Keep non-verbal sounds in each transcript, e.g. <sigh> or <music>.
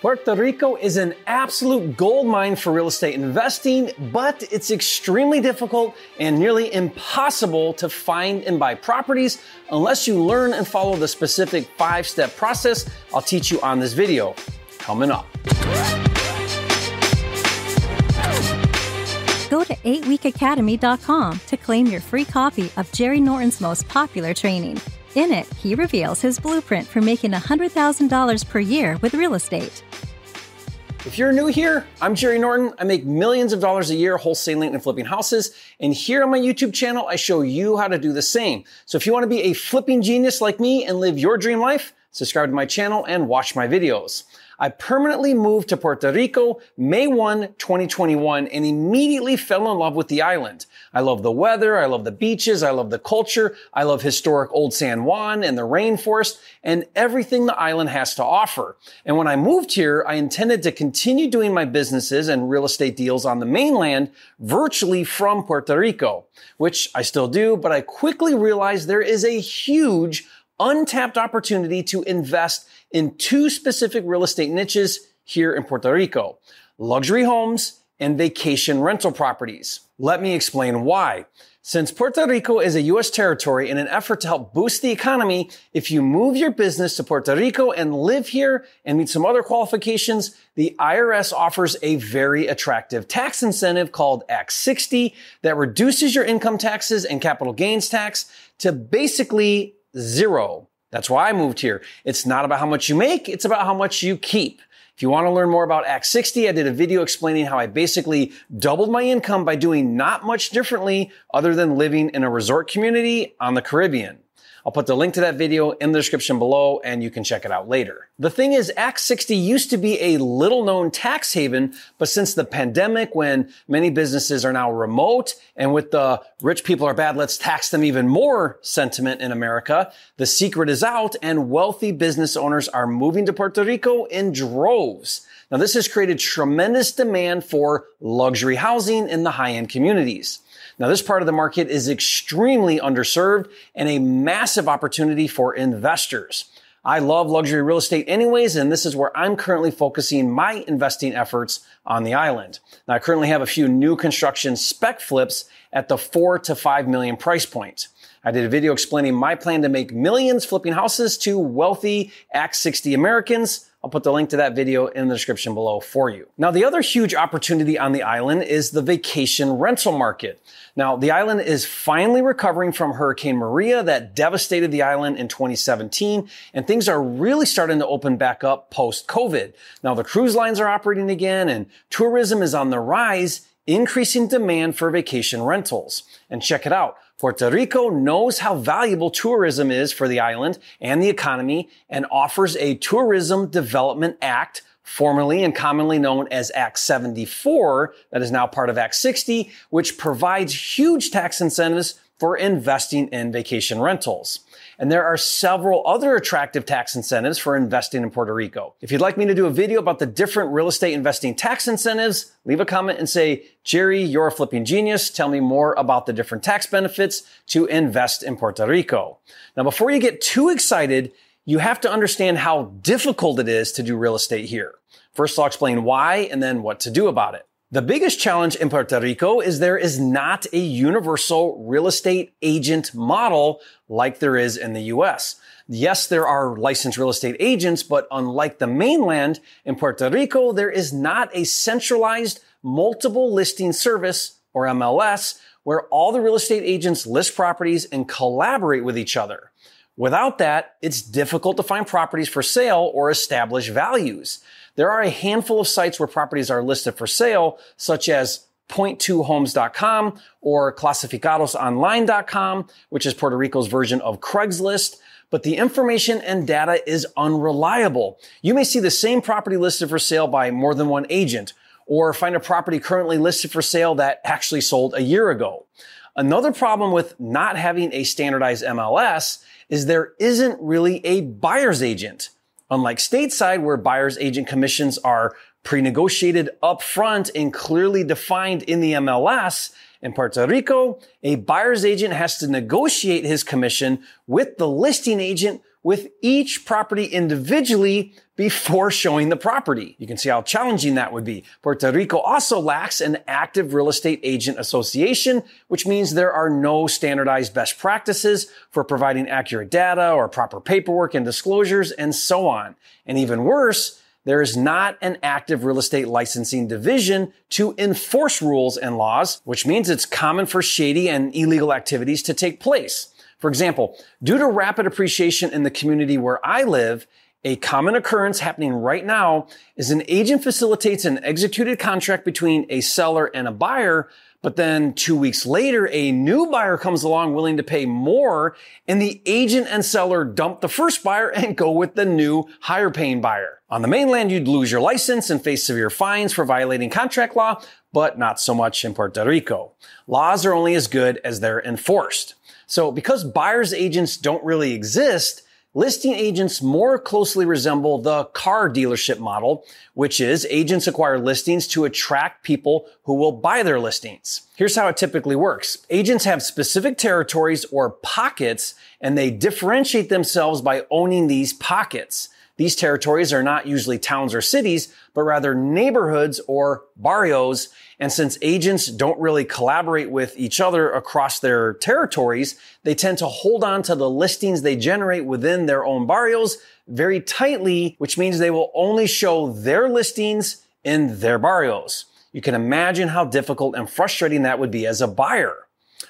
Puerto Rico is an absolute gold mine for real estate investing, but it's extremely difficult and nearly impossible to find and buy properties unless you learn and follow the specific five step process I'll teach you on this video. Coming up. Go to 8weekacademy.com to claim your free copy of Jerry Norton's most popular training. In it, he reveals his blueprint for making $100,000 per year with real estate. If you're new here, I'm Jerry Norton. I make millions of dollars a year wholesaling and flipping houses. And here on my YouTube channel, I show you how to do the same. So if you want to be a flipping genius like me and live your dream life, subscribe to my channel and watch my videos. I permanently moved to Puerto Rico May 1, 2021 and immediately fell in love with the island. I love the weather. I love the beaches. I love the culture. I love historic old San Juan and the rainforest and everything the island has to offer. And when I moved here, I intended to continue doing my businesses and real estate deals on the mainland virtually from Puerto Rico, which I still do, but I quickly realized there is a huge untapped opportunity to invest in two specific real estate niches here in Puerto Rico. Luxury homes and vacation rental properties. Let me explain why. Since Puerto Rico is a U.S. territory in an effort to help boost the economy, if you move your business to Puerto Rico and live here and meet some other qualifications, the IRS offers a very attractive tax incentive called Act 60 that reduces your income taxes and capital gains tax to basically zero. That's why I moved here. It's not about how much you make, it's about how much you keep. If you want to learn more about Act 60, I did a video explaining how I basically doubled my income by doing not much differently other than living in a resort community on the Caribbean. I'll put the link to that video in the description below and you can check it out later. The thing is, Act 60 used to be a little known tax haven, but since the pandemic, when many businesses are now remote and with the rich people are bad, let's tax them even more sentiment in America, the secret is out and wealthy business owners are moving to Puerto Rico in droves. Now, this has created tremendous demand for luxury housing in the high-end communities. Now, this part of the market is extremely underserved and a massive opportunity for investors. I love luxury real estate anyways, and this is where I'm currently focusing my investing efforts on the island. Now, I currently have a few new construction spec flips at the four to five million price point. I did a video explaining my plan to make millions flipping houses to wealthy Act 60 Americans. I'll put the link to that video in the description below for you. Now, the other huge opportunity on the island is the vacation rental market. Now, the island is finally recovering from Hurricane Maria that devastated the island in 2017, and things are really starting to open back up post COVID. Now, the cruise lines are operating again and tourism is on the rise, increasing demand for vacation rentals. And check it out. Puerto Rico knows how valuable tourism is for the island and the economy and offers a Tourism Development Act, formerly and commonly known as Act 74, that is now part of Act 60, which provides huge tax incentives for investing in vacation rentals. And there are several other attractive tax incentives for investing in Puerto Rico. If you'd like me to do a video about the different real estate investing tax incentives, leave a comment and say, Jerry, you're a flipping genius. Tell me more about the different tax benefits to invest in Puerto Rico. Now, before you get too excited, you have to understand how difficult it is to do real estate here. First, I'll explain why and then what to do about it. The biggest challenge in Puerto Rico is there is not a universal real estate agent model like there is in the US. Yes, there are licensed real estate agents, but unlike the mainland, in Puerto Rico, there is not a centralized multiple listing service or MLS where all the real estate agents list properties and collaborate with each other. Without that, it's difficult to find properties for sale or establish values. There are a handful of sites where properties are listed for sale, such as point2homes.com or clasificadosonline.com, which is Puerto Rico's version of Craigslist. But the information and data is unreliable. You may see the same property listed for sale by more than one agent or find a property currently listed for sale that actually sold a year ago. Another problem with not having a standardized MLS is there isn't really a buyer's agent. Unlike stateside, where buyer's agent commissions are pre-negotiated upfront and clearly defined in the MLS, in Puerto Rico, a buyer's agent has to negotiate his commission with the listing agent with each property individually before showing the property. You can see how challenging that would be. Puerto Rico also lacks an active real estate agent association, which means there are no standardized best practices for providing accurate data or proper paperwork and disclosures and so on. And even worse, there is not an active real estate licensing division to enforce rules and laws, which means it's common for shady and illegal activities to take place. For example, due to rapid appreciation in the community where I live, a common occurrence happening right now is an agent facilitates an executed contract between a seller and a buyer, but then two weeks later, a new buyer comes along willing to pay more, and the agent and seller dump the first buyer <laughs> and go with the new higher paying buyer. On the mainland, you'd lose your license and face severe fines for violating contract law, but not so much in Puerto Rico. Laws are only as good as they're enforced. So because buyer's agents don't really exist, Listing agents more closely resemble the car dealership model, which is agents acquire listings to attract people who will buy their listings. Here's how it typically works. Agents have specific territories or pockets and they differentiate themselves by owning these pockets. These territories are not usually towns or cities, but rather neighborhoods or barrios. And since agents don't really collaborate with each other across their territories, they tend to hold on to the listings they generate within their own barrios very tightly, which means they will only show their listings in their barrios. You can imagine how difficult and frustrating that would be as a buyer.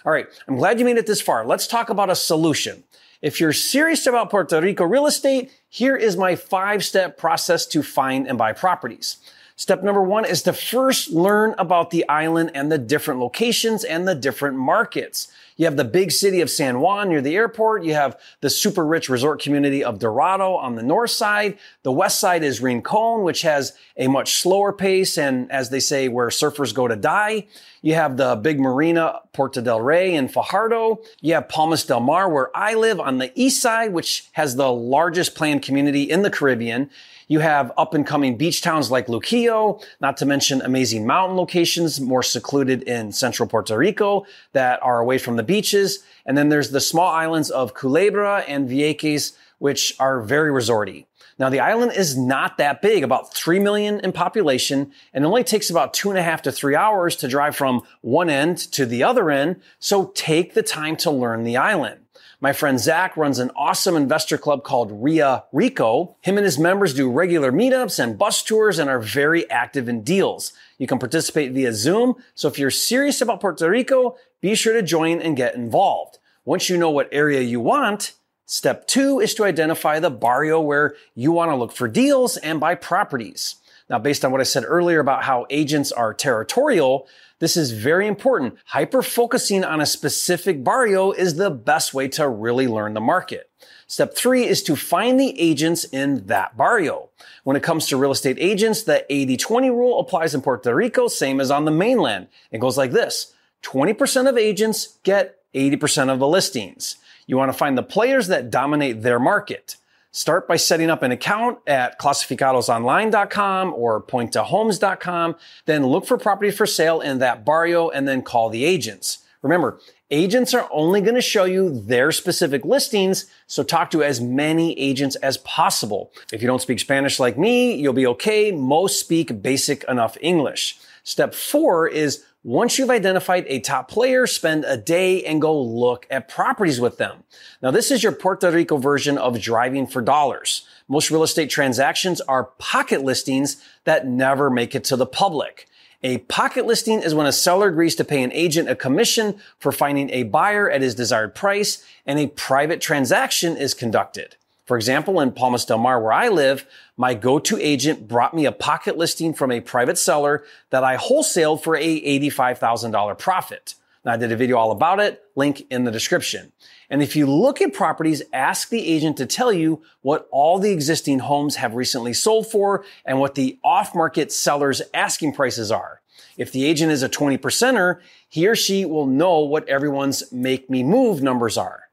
All right. I'm glad you made it this far. Let's talk about a solution. If you're serious about Puerto Rico real estate, here is my five step process to find and buy properties. Step number one is to first learn about the island and the different locations and the different markets. You have the big city of San Juan near the airport. You have the super rich resort community of Dorado on the north side. The west side is Rincon, which has a much slower pace and, as they say, where surfers go to die. You have the big marina, Puerto del Rey and Fajardo. You have Palmas del Mar, where I live on the east side, which has the largest planned community in the Caribbean. You have up and coming beach towns like Luquillo, not to mention amazing mountain locations more secluded in central Puerto Rico that are away from the beaches. And then there's the small islands of Culebra and Vieques, which are very resorty. Now, the island is not that big, about 3 million in population, and it only takes about two and a half to three hours to drive from one end to the other end. So take the time to learn the island. My friend Zach runs an awesome investor club called Ria Rico. Him and his members do regular meetups and bus tours and are very active in deals. You can participate via Zoom. So if you're serious about Puerto Rico, be sure to join and get involved. Once you know what area you want, step two is to identify the barrio where you want to look for deals and buy properties. Now, based on what I said earlier about how agents are territorial, this is very important. Hyper focusing on a specific barrio is the best way to really learn the market. Step three is to find the agents in that barrio. When it comes to real estate agents, the 80-20 rule applies in Puerto Rico, same as on the mainland. It goes like this. 20% of agents get 80% of the listings. You want to find the players that dominate their market. Start by setting up an account at clasificadosonline.com or point2homes.com. Then look for property for sale in that barrio and then call the agents. Remember, agents are only going to show you their specific listings, so talk to as many agents as possible. If you don't speak Spanish like me, you'll be okay. Most speak basic enough English. Step four is once you've identified a top player, spend a day and go look at properties with them. Now, this is your Puerto Rico version of driving for dollars. Most real estate transactions are pocket listings that never make it to the public. A pocket listing is when a seller agrees to pay an agent a commission for finding a buyer at his desired price and a private transaction is conducted. For example, in Palmas del Mar, where I live, my go-to agent brought me a pocket listing from a private seller that I wholesaled for a $85,000 profit. Now, I did a video all about it, link in the description. And if you look at properties, ask the agent to tell you what all the existing homes have recently sold for and what the off-market seller's asking prices are. If the agent is a 20 percenter, he or she will know what everyone's make me move numbers are.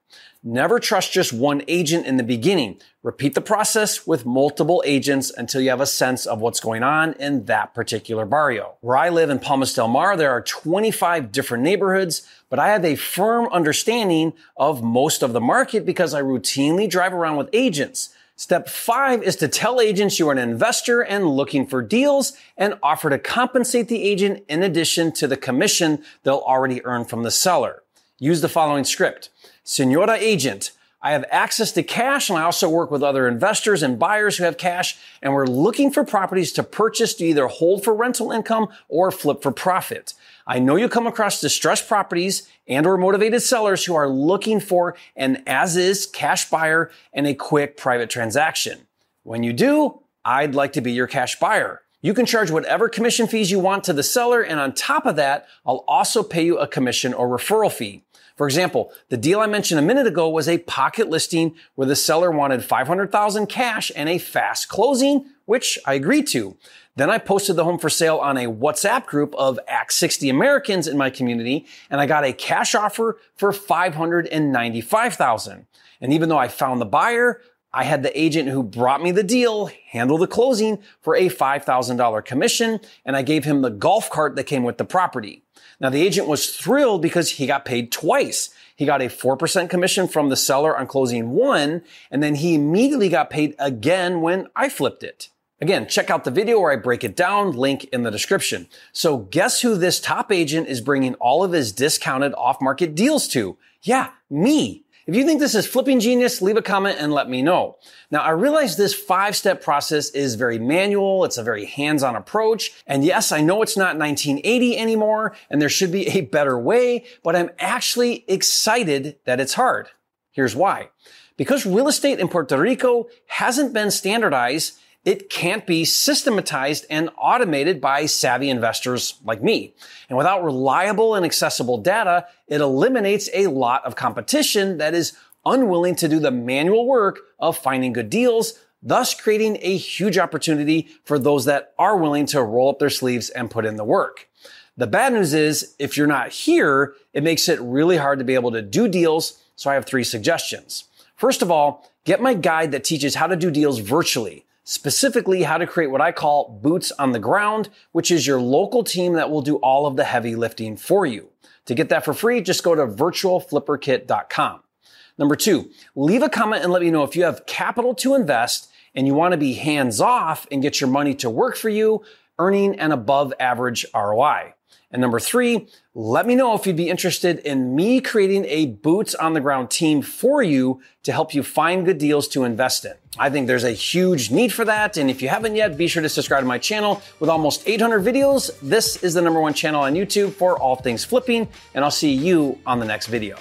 Never trust just one agent in the beginning. Repeat the process with multiple agents until you have a sense of what's going on in that particular barrio. Where I live in Palmas del Mar, there are 25 different neighborhoods, but I have a firm understanding of most of the market because I routinely drive around with agents. Step five is to tell agents you are an investor and looking for deals and offer to compensate the agent in addition to the commission they'll already earn from the seller. Use the following script. Senora agent, I have access to cash and I also work with other investors and buyers who have cash and we're looking for properties to purchase to either hold for rental income or flip for profit. I know you come across distressed properties and or motivated sellers who are looking for an as is cash buyer and a quick private transaction. When you do, I'd like to be your cash buyer. You can charge whatever commission fees you want to the seller, and on top of that, I'll also pay you a commission or referral fee. For example, the deal I mentioned a minute ago was a pocket listing where the seller wanted 500,000 cash and a fast closing, which I agreed to. Then I posted the home for sale on a WhatsApp group of Act 60 Americans in my community, and I got a cash offer for 595,000. And even though I found the buyer, I had the agent who brought me the deal handle the closing for a $5,000 commission, and I gave him the golf cart that came with the property. Now the agent was thrilled because he got paid twice. He got a 4% commission from the seller on closing one, and then he immediately got paid again when I flipped it. Again, check out the video where I break it down, link in the description. So guess who this top agent is bringing all of his discounted off-market deals to? Yeah, me. If you think this is flipping genius, leave a comment and let me know. Now, I realize this five-step process is very manual. It's a very hands-on approach. And yes, I know it's not 1980 anymore and there should be a better way, but I'm actually excited that it's hard. Here's why. Because real estate in Puerto Rico hasn't been standardized, it can't be systematized and automated by savvy investors like me. And without reliable and accessible data, it eliminates a lot of competition that is unwilling to do the manual work of finding good deals, thus creating a huge opportunity for those that are willing to roll up their sleeves and put in the work. The bad news is if you're not here, it makes it really hard to be able to do deals. So I have three suggestions. First of all, get my guide that teaches how to do deals virtually specifically how to create what I call boots on the ground, which is your local team that will do all of the heavy lifting for you. To get that for free, just go to virtualflipperkit.com. Number two, leave a comment and let me know if you have capital to invest and you want to be hands off and get your money to work for you, earning an above average ROI. And number three, let me know if you'd be interested in me creating a boots on the ground team for you to help you find good deals to invest in. I think there's a huge need for that. And if you haven't yet, be sure to subscribe to my channel with almost 800 videos. This is the number one channel on YouTube for all things flipping. And I'll see you on the next video.